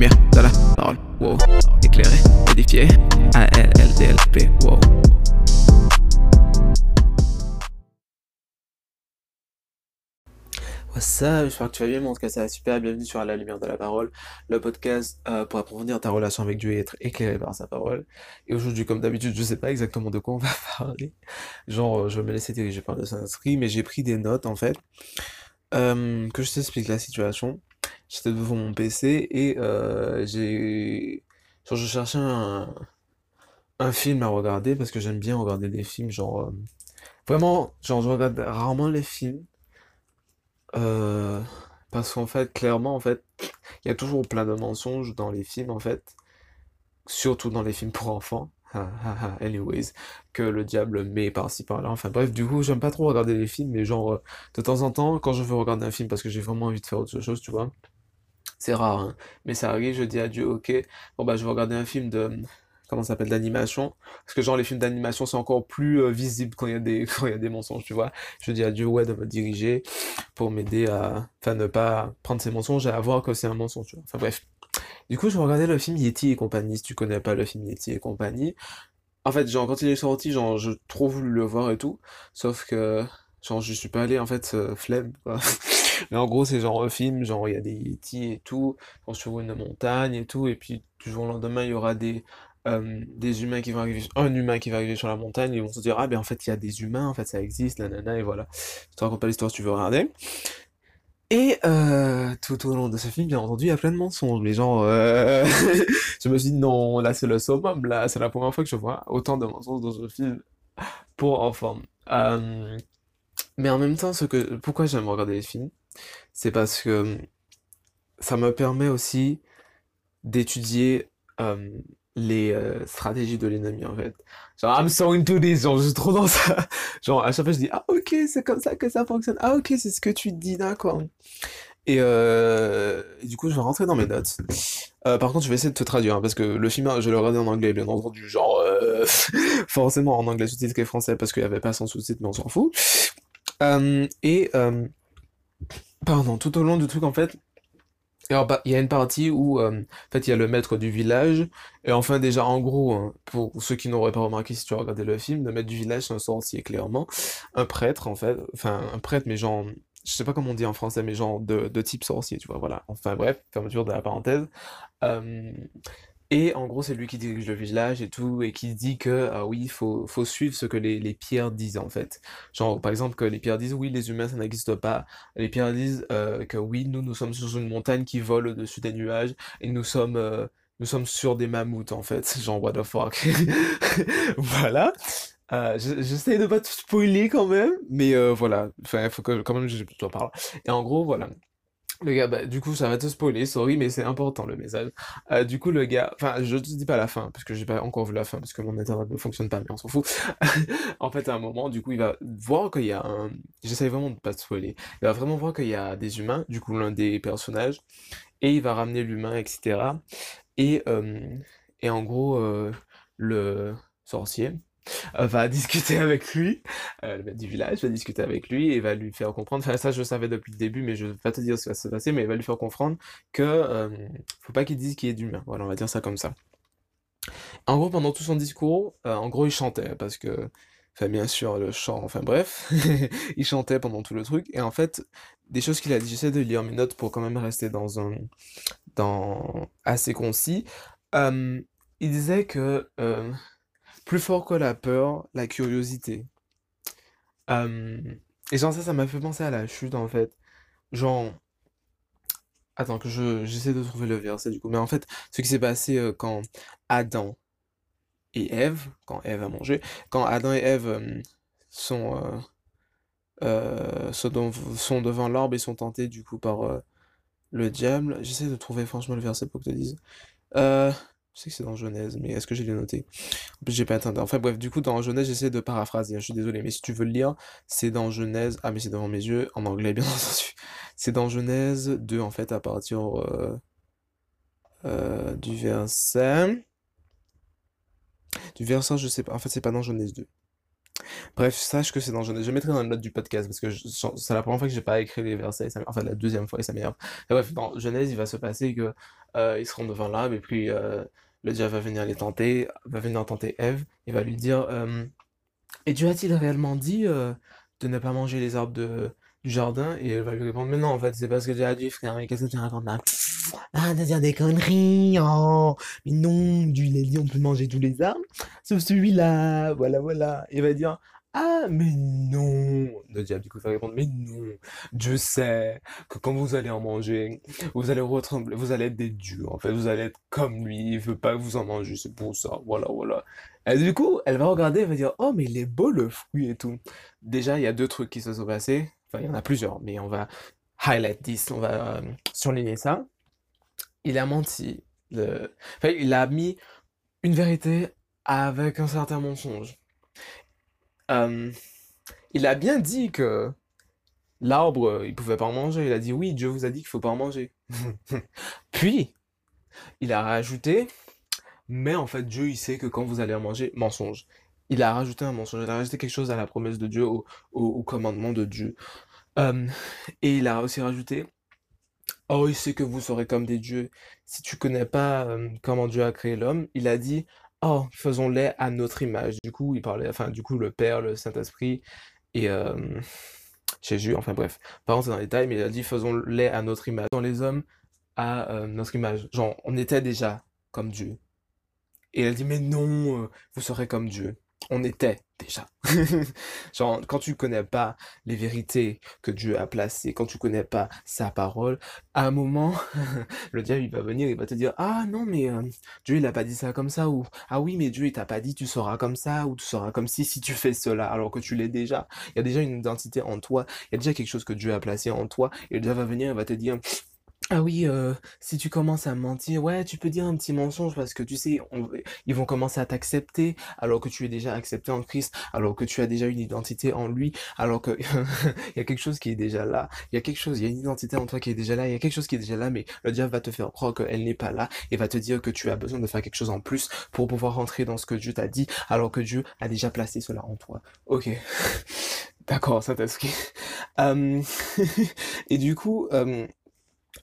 lumière de la parole. Éclairé, édifié. Wow. What's up, j'espère que tu vas bien, en tout cas ça va super, bienvenue sur La Lumière de la Parole, le podcast euh, pour approfondir ta relation avec Dieu et être éclairé par sa parole. Et aujourd'hui, comme d'habitude, je sais pas exactement de quoi on va parler, genre je vais me laisser diriger par le Saint-Esprit, mais j'ai pris des notes en fait, euh, que je t'explique la situation. J'étais devant mon PC et euh, j'ai... Genre je cherchais un, un film à regarder parce que j'aime bien regarder des films, genre... euh, Vraiment, genre je regarde rarement les films. Euh, parce qu'en fait, clairement, en fait, il y a toujours plein de mensonges dans les films, en fait, surtout dans les films pour enfants. Anyways, que le diable met par-ci par-là. Enfin bref, du coup, j'aime pas trop regarder les films, mais genre, de temps en temps, quand je veux regarder un film parce que j'ai vraiment envie de faire autre chose, tu vois, c'est rare, hein, mais ça arrive, je dis à Dieu, ok, bon bah je vais regarder un film de, comment ça s'appelle, d'animation, parce que genre les films d'animation c'est encore plus euh, visible quand il y a des, quand y a des mensonges, tu vois. Je dis à Dieu, ouais, de me diriger pour m'aider à, enfin ne pas prendre ces mensonges et à voir que c'est un mensonge, tu vois. Enfin bref. Du coup, je regardais le film Yeti et compagnie, si tu connais pas le film Yeti et compagnie. En fait, genre, quand il est sorti, genre, je trop voulu le voir et tout, sauf que, genre, je suis pas allé, en fait, euh, flemme. Mais en gros, c'est genre un film, genre, il y a des Yetis et tout, genre, sur une montagne et tout, et puis, du jour au lendemain, il y aura des, euh, des humains qui vont arriver, un humain qui va arriver sur la montagne, ils vont se dire, ah, ben, en fait, il y a des humains, en fait, ça existe, nanana, et voilà. Je te raconte pas l'histoire si tu veux regarder. Et euh, tout au long de ce film, bien entendu, il y a plein de mensonges. Gens, euh, je me suis dit non, là c'est le summum, là c'est la première fois que je vois autant de mensonges dans un film pour enfants. Euh, mais en même temps, ce que, pourquoi j'aime regarder les films, c'est parce que ça me permet aussi d'étudier les stratégies de l'ennemi en fait. Genre, I'm so into this, genre, suis trop dans ça. Genre, à chaque fois, je dis, ah ok, c'est comme ça que ça fonctionne. Ah ok, c'est ce que tu dis, d'accord. Et, du coup, je vais rentrer dans mes notes. Euh, par contre, je vais essayer de te traduire, hein, parce que le film, je l'ai regardé en anglais, bien entendu, genre, euh, forcément en anglais sous-titré français, parce qu'il n'y avait pas sans sous-titres, mais on s'en fout. Et, pardon, tout au long du truc, en fait, alors, bah, il y a une partie où, euh, en fait, il y a le maître du village, et enfin, déjà, en gros, hein, pour ceux qui n'auraient pas remarqué si tu as regardé le film, le maître du village, c'est un sorcier, clairement. Un prêtre, en fait, enfin, un prêtre, mais genre, je sais pas comment on dit en français, mais genre de, type sorcier, tu vois, voilà. Enfin, bref, fermeture de la parenthèse. Euh, et en gros, c'est lui qui dirige le village et tout, et qui dit que, ah oui, il faut, faut suivre ce que les, les pierres disent, en fait. Genre, par exemple, que les pierres disent, oui, les humains, ça n'existe pas. Les pierres disent euh, que oui, nous, nous sommes sur une montagne qui vole au-dessus des nuages, et nous sommes, euh, nous sommes sur des mammouths, en fait. Genre, what the fuck? Voilà. Euh, je- j'essaie de pas tout spoiler quand même, mais voilà. Enfin, il faut quand même je t'en parle. Et en gros, voilà. Le gars, bah, du coup, ça va te spoiler, sorry, mais c'est important le message. Euh, du coup, le gars, enfin, je te dis pas la fin, parce que j'ai pas encore vu la fin, parce que mon internet ne fonctionne pas, mais on s'en fout. En fait, à un moment, du coup, il va voir qu'il y a un. J'essaie vraiment de pas te spoiler. Il va vraiment voir qu'il y a des humains, du coup, l'un des personnages, et il va ramener l'humain, etc. Et, euh, et en gros, euh, le sorcier va discuter avec lui, euh, le maître du village va discuter avec lui et va lui faire comprendre, enfin ça je le savais depuis le début, mais je vais pas te dire ce qui va se passer, mais il va lui faire comprendre que euh, faut pas qu'il dise qu'il est d'humain, voilà on va dire ça comme ça. En gros pendant tout son discours, euh, en gros il chantait, parce que, enfin bien sûr le chant, enfin bref, il chantait pendant tout le truc, et en fait, des choses qu'il a dit, j'essaie de lire mes notes pour quand même rester dans un, dans assez concis, Euh, il disait que... euh, plus fort que la peur, la curiosité. Et genre ça, ça m'a fait penser à la chute en fait. Genre, attends que je j'essaie de trouver le verset du coup. Mais en fait, ce qui s'est passé euh, quand Adam et Ève, quand Ève a mangé, quand Adam et Ève sont, euh, euh, sont, sont devant l'arbre et sont tentés du coup par le diable. J'essaie de trouver franchement le verset pour que je te dise. Je sais que c'est dans Genèse, mais est-ce que j'ai les noté? En plus, j'ai pas atteint. Enfin bref, du coup, dans Genèse, j'essaie de paraphraser, hein, je suis désolé, mais si tu veux le lire, c'est dans Genèse. Ah, mais c'est devant mes yeux, en anglais, bien entendu. C'est dans Genèse 2, en fait, à partir euh, euh, du verset. Du verset, je sais pas. En fait, c'est pas dans Genèse 2. Bref, sache que c'est dans Genèse. Je mettrai dans la note du podcast parce que c'est la première fois que j'ai pas écrit les versets. et ça enfin, la deuxième fois et ça m'énerve. Bref, dans Genèse, il va se passer que euh, ils seront devant l'arbre et puis euh, le diable va venir les tenter, va venir tenter Ève et va lui dire euh, Et Dieu a-t-il réellement dit euh, de ne pas manger les arbres de, du jardin? Et elle va lui répondre Mais non, en fait, c'est parce que Dieu a dit, frère, mais qu'est-ce que tu racontes là? Ah, t'as dire des conneries, oh. Mais non, il a on peut manger tous les arbres, sauf celui-là, voilà, voilà. Il va dire, ah, mais non. Le diable, du coup, va répondre, mais non, Dieu sait que quand vous allez en manger, vous allez ressembler, vous allez être des dieux, en fait, vous allez être comme lui, il veut pas que vous en mangez, c'est pour ça, voilà, voilà. Et du coup, elle va regarder, elle va dire, oh, mais il est beau le fruit et tout. Déjà, il y a deux trucs qui se sont passés, enfin, il y en a plusieurs, mais on va highlight this, on va euh, surligner ça. Il a menti, il a mis une vérité avec un certain mensonge. Euh, il a bien dit que l'arbre, il pouvait pas en manger. Il a dit oui, Dieu vous a dit qu'il faut pas en manger. Puis, il a rajouté, mais en fait, Dieu, il sait que quand vous allez en manger, mensonge. Il a rajouté un mensonge, il a rajouté quelque chose à la promesse de Dieu, au, au- au commandement de Dieu. Euh, et il a aussi rajouté, oh, il sait que vous serez comme des dieux. Si tu connais pas comment Dieu a créé l'homme, il a dit, oh, faisons-les à notre image. Du coup, il parlait, enfin, du coup, le Père, le Saint-Esprit et Jésus, enfin bref, pas rentrer dans les détails, mais il a dit, faisons-les à notre image. Dans les hommes à notre image. Genre, on était déjà comme Dieu. Et elle dit, mais non, vous serez comme Dieu. On était déjà. Genre, quand tu connais pas les vérités que Dieu a placées, quand tu connais pas sa parole, à un moment, le diable, va venir, il va te dire, ah non, mais euh, Dieu, il a pas dit ça comme ça, ou ah oui, mais Dieu, il t'a pas dit, tu seras comme ça, ou tu seras comme si, si tu fais cela, alors que tu l'es déjà. Il y a déjà une identité en toi, il y a déjà quelque chose que Dieu a placé en toi, et le diable va venir, il va te dire, ah oui, euh, si tu commences à mentir, ouais, tu peux dire un petit mensonge parce que tu sais, on- ils vont commencer à t'accepter alors que tu es déjà accepté en Christ, alors que tu as déjà une identité en lui, alors que il y a quelque chose qui est déjà là, il y a quelque chose, il y a une identité en toi qui est déjà là, il y a quelque chose qui est déjà là, mais le diable va te faire croire qu'elle n'est pas là et va te dire que tu as besoin de faire quelque chose en plus pour pouvoir rentrer dans ce que Dieu t'a dit, alors que Dieu a déjà placé cela en toi. Ok, d'accord. Euh, Et du coup,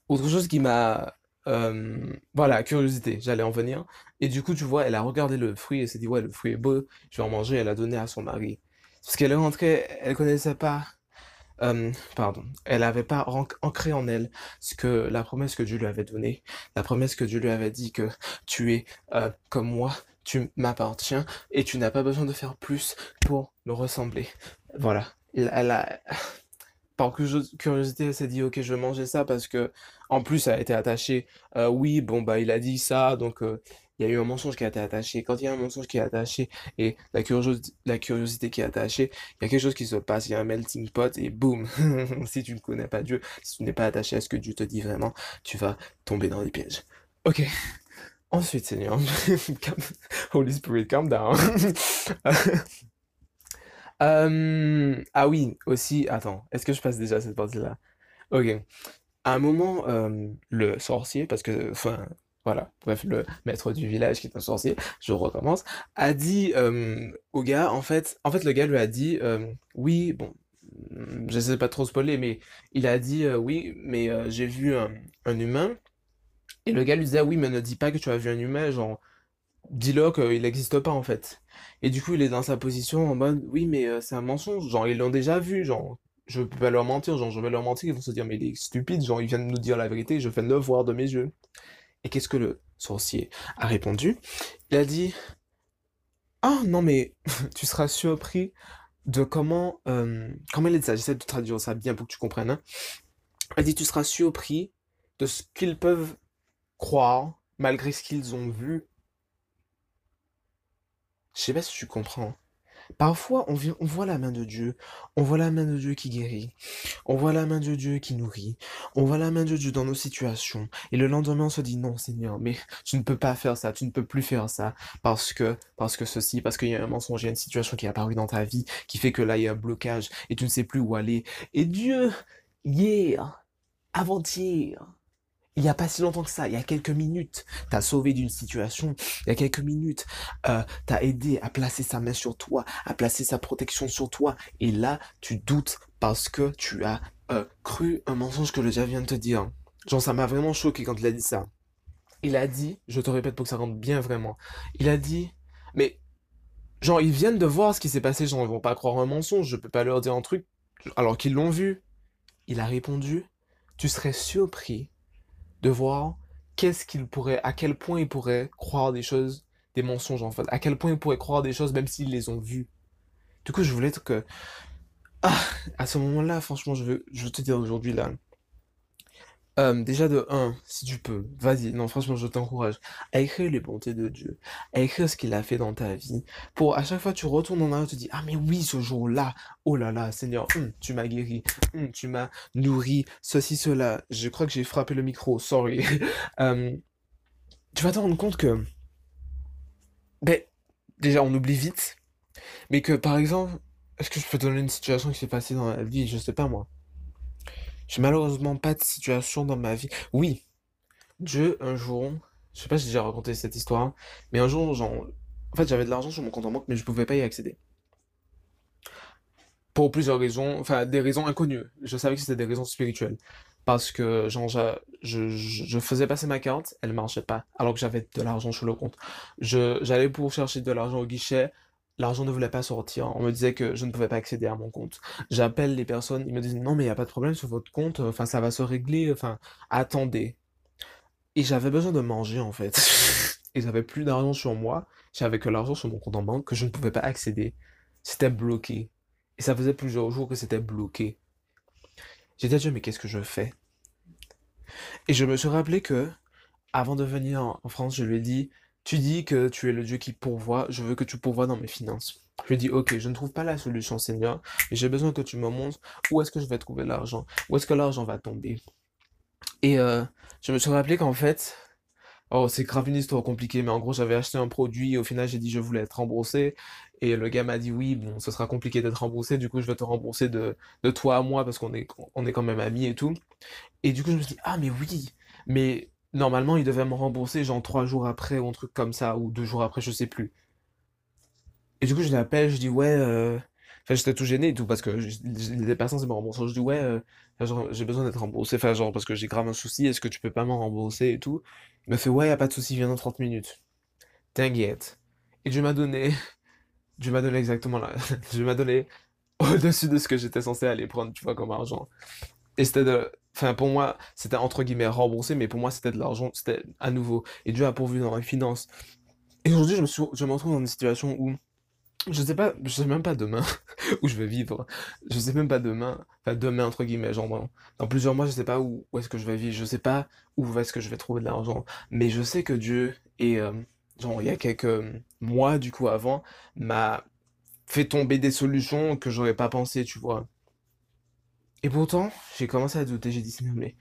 autre chose qui m'a... euh, voilà, curiosité, j'allais en venir. Et du coup, tu vois, elle a regardé le fruit et s'est dit, ouais, le fruit est beau, je vais en manger, elle a donné à son mari. Parce qu'elle est rentrée, elle connaissait pas, euh, pardon, elle avait pas ancré en elle ce que, la promesse que Dieu lui avait donnée, la promesse que Dieu lui avait dit que tu es euh, comme moi, tu m'appartiens et tu n'as pas besoin de faire plus pour me ressembler. Voilà. Elle, elle a, par curios- curiosité, elle s'est dit, ok, je vais manger ça parce que, en plus, elle a été attachée. Euh, oui, bon, bah, il a dit ça, donc euh, il y a eu un mensonge qui a été attaché. Quand il y a un mensonge qui est attaché et la curiosité, la curiosité qui est attachée, il y a quelque chose qui se passe, il y a un melting pot et boum, si tu ne connais pas Dieu, si tu n'es pas attaché à ce que Dieu te dit vraiment, tu vas tomber dans les pièges. Ok. Ensuite, Seigneur, Holy Spirit, calm down. Euh, ah oui, aussi, attends, est-ce que je passe déjà cette partie-là? Ok. À un moment, euh, le sorcier, parce que, enfin, voilà, bref, le maître du village qui est un sorcier, je recommence, a dit euh, au gars, en fait, en fait, le gars lui a dit, oui, bon, hum, je sais pas trop spoiler, mais il a dit, oui, mais j'ai vu un, un humain, et le gars lui disait, oui, mais ne dis pas que tu as vu un humain, genre, dis-leur qu'il n'existe pas, en fait. Et du coup, il est dans sa position en mode, oui, mais euh, c'est un mensonge, genre, ils l'ont déjà vu, genre, je peux pas leur mentir, genre, je vais leur mentir, ils vont se dire, mais il est stupide, genre, il vient de nous dire la vérité, je viens de le voir de mes yeux. Et qu'est-ce que le sorcier a répondu? Il a dit, ah, non, mais tu seras surpris de comment, euh, comment il dit ça, j'essaie de traduire ça bien pour que tu comprennes, hein. Il a dit, tu seras surpris de ce qu'ils peuvent croire, malgré ce qu'ils ont vu. Je sais pas si tu comprends. Parfois, on vient, on voit la main de Dieu, on voit la main de Dieu qui guérit, on voit la main de Dieu qui nourrit, on voit la main de Dieu dans nos situations, et le lendemain on se dit non Seigneur, mais tu ne peux pas faire ça, tu ne peux plus faire ça, parce que, parce que ceci, parce qu'il y a un mensonge, il y a une situation qui est apparue dans ta vie, qui fait que là il y a un blocage, et tu ne sais plus où aller. Et Dieu, hier, avant-hier, il n'y a pas si longtemps que ça, il y a quelques minutes, t'as sauvé d'une situation, il y a quelques minutes, euh, t'as aidé à placer sa main sur toi, à placer sa protection sur toi, et là, tu doutes parce que tu as euh, cru un mensonge que le diable vient de te dire. Genre, ça m'a vraiment choqué quand il a dit ça. Il a dit, je te répète pour que ça rentre bien vraiment, il a dit, mais, genre, ils viennent de voir ce qui s'est passé, genre, ils vont pas croire un mensonge, je peux pas leur dire un truc, alors qu'ils l'ont vu. Il a répondu, tu serais surpris de voir qu'est-ce qu'il pourrait, à quel point il pourrait croire des choses, des mensonges en fait, à quel point il pourrait croire des choses même s'ils les ont vues. Du coup, je voulais que, ah, à ce moment-là, franchement, je veux, je veux te dire aujourd'hui là, euh, déjà de 1, si tu peux, vas-y, non franchement je t'encourage. À écrire les bontés de Dieu, à écrire ce qu'il a fait dans ta vie, pour à chaque fois tu retournes en arrière, tu te dis, ah mais oui ce jour-là, oh là là Seigneur, hum, tu m'as guéri, hum, tu m'as nourri, ceci, cela, je crois que j'ai frappé le micro, sorry. Euh, tu vas te rendre compte que, ben, déjà on oublie vite, mais que par exemple, est-ce que je peux te donner une situation qui s'est passée dans la vie, je sais pas moi. J'ai malheureusement pas de situation dans ma vie. Oui, Dieu, un jour, je sais pas si j'ai déjà raconté cette histoire, mais un jour, genre, en fait, j'avais de l'argent sur mon compte en banque, mais je pouvais pas y accéder. Pour plusieurs raisons, enfin, des raisons inconnues. Je savais que c'était des raisons spirituelles. Parce que, genre, je, je, faisais passer ma carte, elle marchait pas, alors que j'avais de l'argent sur le compte. Je, j'allais pour chercher de l'argent au guichet, l'argent ne voulait pas sortir. On me disait que je ne pouvais pas accéder à mon compte. J'appelle les personnes, ils me disent non mais il n'y a pas de problème sur votre compte, enfin ça va se régler, enfin attendez. Et j'avais besoin de manger en fait. Et j'avais plus d'argent sur moi, j'avais que l'argent sur mon compte en banque que je ne pouvais pas accéder. C'était bloqué. Et ça faisait plusieurs jours que c'était bloqué. J'ai dit mais qu'est-ce que je fais? Et je me suis rappelé que avant de venir en France, je lui ai dit tu dis que tu es le Dieu qui pourvoit, je veux que tu pourvoies dans mes finances. Je dis, ok, je ne trouve pas la solution, Seigneur, mais j'ai besoin que tu me montres où est-ce que je vais trouver l'argent, où est-ce que l'argent va tomber. Et euh, je me suis rappelé qu'en fait, oh, c'est grave une histoire compliquée, mais en gros, j'avais acheté un produit, et au final, j'ai dit, je voulais être remboursé, et le gars m'a dit, oui, bon, ce sera compliqué d'être remboursé, du coup, je vais te rembourser de, de toi à moi, parce qu'on est, est quand même amis et tout. Et du coup, je me suis dit, ah, mais oui, mais Normalement, il devait me rembourser genre trois jours après ou un truc comme ça, ou deux jours après, je sais plus. Et du coup, je l'appelle, je dis ouais, euh... enfin j'étais tout gêné et tout parce que les personnes c'est me rembourser. Je dis ouais, euh, j'ai besoin d'être remboursé, enfin genre parce que j'ai grave un souci, est-ce que tu peux pas m'en rembourser et tout? Il m'a fait ouais, y a pas de souci, viens dans 30 minutes. T'inquiète. Et Dieu m'a donné, Dieu m'a donné exactement là, Dieu m'a donné au-dessus de ce que j'étais censé aller prendre, tu vois, comme argent. Et c'était de, Enfin, pour moi, c'était entre guillemets remboursé, mais pour moi, c'était de l'argent, c'était à nouveau. Et Dieu a pourvu dans les finances. Et aujourd'hui, je me, je me retrouve dans une situation où je sais pas, je sais même pas demain où je vais vivre. Je sais même pas demain, enfin demain entre guillemets, genre dans, plusieurs mois, je sais pas où, où est-ce que je vais vivre, je sais pas où est-ce que je vais trouver de l'argent. Mais je sais que Dieu, et euh, genre il y a quelques mois du coup avant, m'a fait tomber des solutions que j'aurais pas pensé, tu vois. Et pourtant, j'ai commencé à douter, j'ai dit, mais,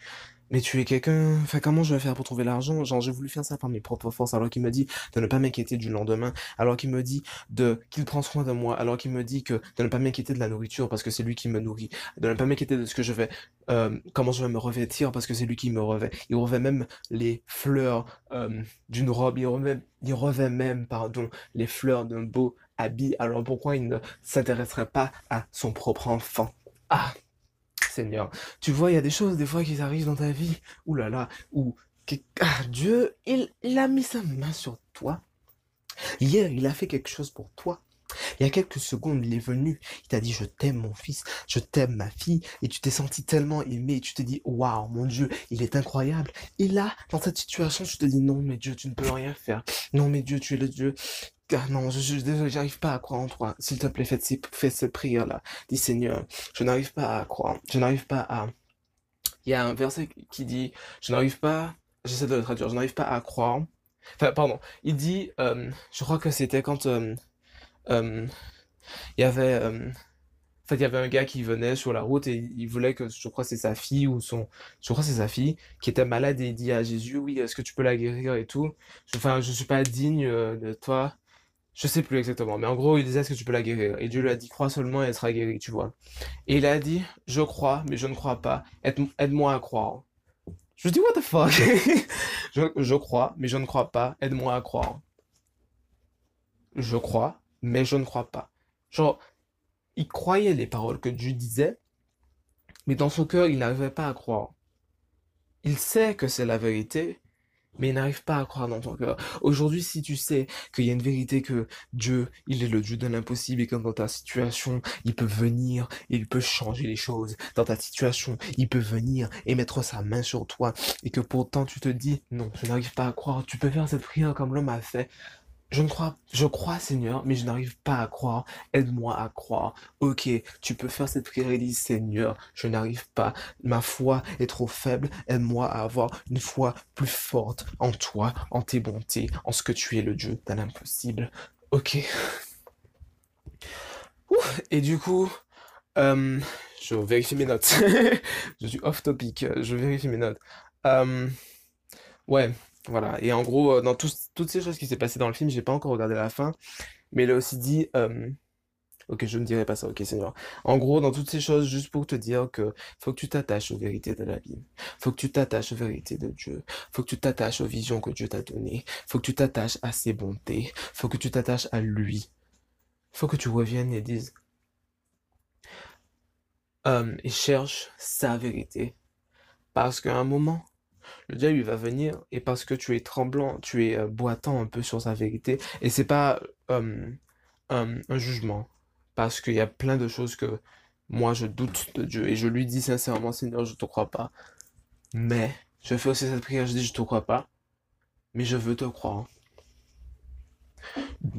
mais tu es quelqu'un, enfin, comment je vais faire pour trouver l'argent? Genre, j'ai voulu faire ça par mes propres forces, alors qu'il me dit de ne pas m'inquiéter du lendemain, alors qu'il me dit de, qu'il prend soin de moi, alors qu'il me dit que de ne pas m'inquiéter de la nourriture parce que c'est lui qui me nourrit, de ne pas m'inquiéter de ce que je vais, euh, comment je vais me revêtir parce que c'est lui qui me revêt. Il revêt même les fleurs, euh, d'une robe, il revêt, il revêt même, pardon, les fleurs d'un beau habit. Alors pourquoi il ne s'intéresserait pas à son propre enfant? Ah! Seigneur. Tu vois, il y a des choses des fois qui arrivent dans ta vie, ouh là là, où ah, Dieu, il, il a mis sa main sur toi. Hier, il a fait quelque chose pour toi. Il y a quelques secondes, il est venu, il t'a dit je t'aime mon fils, je t'aime ma fille, et tu t'es senti tellement aimé, et tu t'es dit waouh mon Dieu, il est incroyable. Et là, dans cette situation, tu te dis non mais Dieu, tu ne peux rien faire. Non mais Dieu, tu es le Dieu ah non, je, je désolé, j'arrive pas à croire en toi. S'il te plaît, fais, fais cette prière-là. Dis Seigneur, je n'arrive pas à croire. Je n'arrive pas à... Il y a un verset qui dit, je n'arrive pas, j'essaie de le traduire, je n'arrive pas à croire. Enfin, pardon, il dit, euh, je crois que c'était quand euh, il y avait... En fait, il y avait un gars qui venait sur la route et il voulait que, je crois c'est sa fille ou son, je crois c'est sa fille, qui était malade et il dit à Jésus, oui, est-ce que tu peux la guérir et tout? Enfin, je suis pas digne de toi. Je sais plus exactement, mais en gros, il disait est-ce que tu peux la guérir? Et Dieu lui a dit crois seulement et elle sera guérie, tu vois. Et il a dit je crois, mais je ne crois pas. Aide-moi à croire. Je dis, what the fuck? Je crois, mais je ne crois pas. Aide-moi à croire. Je crois, mais je ne crois pas. Genre, il croyait les paroles que Dieu disait, mais dans son cœur, il n'arrivait pas à croire. Il sait que c'est la vérité, mais il n'arrive pas à croire dans ton cœur. Aujourd'hui, si tu sais qu'il y a une vérité que Dieu, il est le Dieu de l'impossible et que dans ta situation, il peut venir et il peut changer les choses. Dans ta situation, il peut venir et mettre sa main sur toi et que pourtant tu te dis, non, je n'arrive pas à croire. Tu peux faire cette prière comme l'homme a fait. Je ne crois, je crois Seigneur, mais je n'arrive pas à croire. Aide-moi à croire. Ok, tu peux faire cette prière dire Seigneur, je n'arrive pas. Ma foi est trop faible. Aide-moi à avoir une foi plus forte en toi, en tes bontés, en ce que tu es le Dieu de l'impossible. Ok. Et du coup, euh, je vérifie mes notes. je suis off topic. Je vérifie mes notes. Euh, ouais. Voilà, et en gros, euh, dans tous- toutes ces choses qui s'est passées dans le film, j'ai pas encore regardé la fin, mais il a aussi dit, euh, ok, je ne dirai pas ça, ok, Seigneur. En gros, dans toutes ces choses, juste pour te dire que faut que tu t'attaches aux vérités de la Bible, faut que tu t'attaches aux vérités de Dieu, faut que tu t'attaches aux visions que Dieu t'a données, faut que tu t'attaches à ses bontés, faut que tu t'attaches à lui, faut que tu reviennes et dises, euh, et cherche sa vérité, parce qu'à un moment, le diable il va venir et parce que tu es tremblant, tu es euh, boitant un peu sur sa vérité et c'est pas un, un jugement. Parce qu'il y a plein de choses que moi je doute de Dieu et je lui dis sincèrement Seigneur je te crois pas. Mais je fais aussi cette prière je dis je te crois pas mais je veux te croire.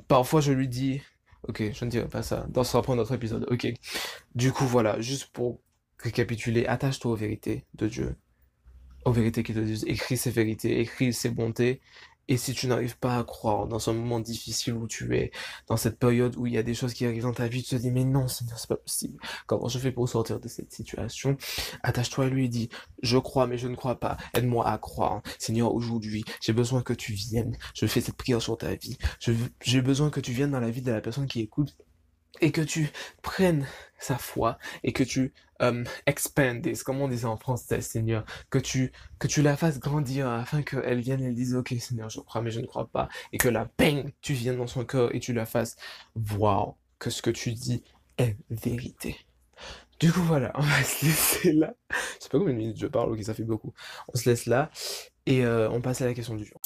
Parfois je lui dis ok je ne dirai pas ça dans ce pour notre épisode ok. Du coup voilà juste pour récapituler attache-toi aux vérités de Dieu aux vérités qui te écris ces vérités, écris ces bontés. Et si tu n'arrives pas à croire dans ce moment difficile où tu es, dans cette période où il y a des choses qui arrivent dans ta vie, tu te dis, mais non, Seigneur, c'est pas possible. Comment je fais pour sortir de cette situation? Attache-toi à lui et dis, je crois, mais je ne crois pas. Aide-moi à croire. Seigneur, aujourd'hui, j'ai besoin que tu viennes. Je fais cette prière sur ta vie. J'ai besoin que tu viennes dans la vie de la personne qui écoute et que tu prennes sa foi et que tu euh, expandes, comme on disait en français, Seigneur, que tu, que tu la fasses grandir afin qu'elle vienne et dise, ok Seigneur, je crois, mais je ne crois pas, et que la bang, tu viennes dans son cœur et tu la fasses voir que ce que tu dis est vérité. Du coup, voilà, on va se laisser là. Je sais pas combien de minutes je parle, ok, ça fait beaucoup. On se laisse là et euh, on passe à la question du jour.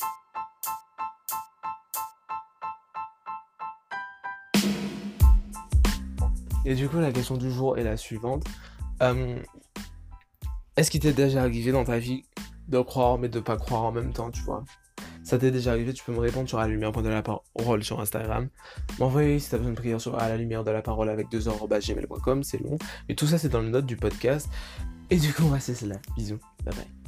Et du coup, la question du jour est la suivante. Euh, Est-ce qu'il t'est déjà arrivé dans ta vie de croire mais de pas croire en même temps, tu vois? Ça t'est déjà arrivé, tu peux me répondre sur la lumière de la parole sur Instagram. M'envoyer si t'as besoin de prière sur à la lumière de la parole avec 2 gmail.com, c'est long. Et tout ça, c'est dans le note du podcast. Et du coup, on va cesser là. Bisous. Bye bye.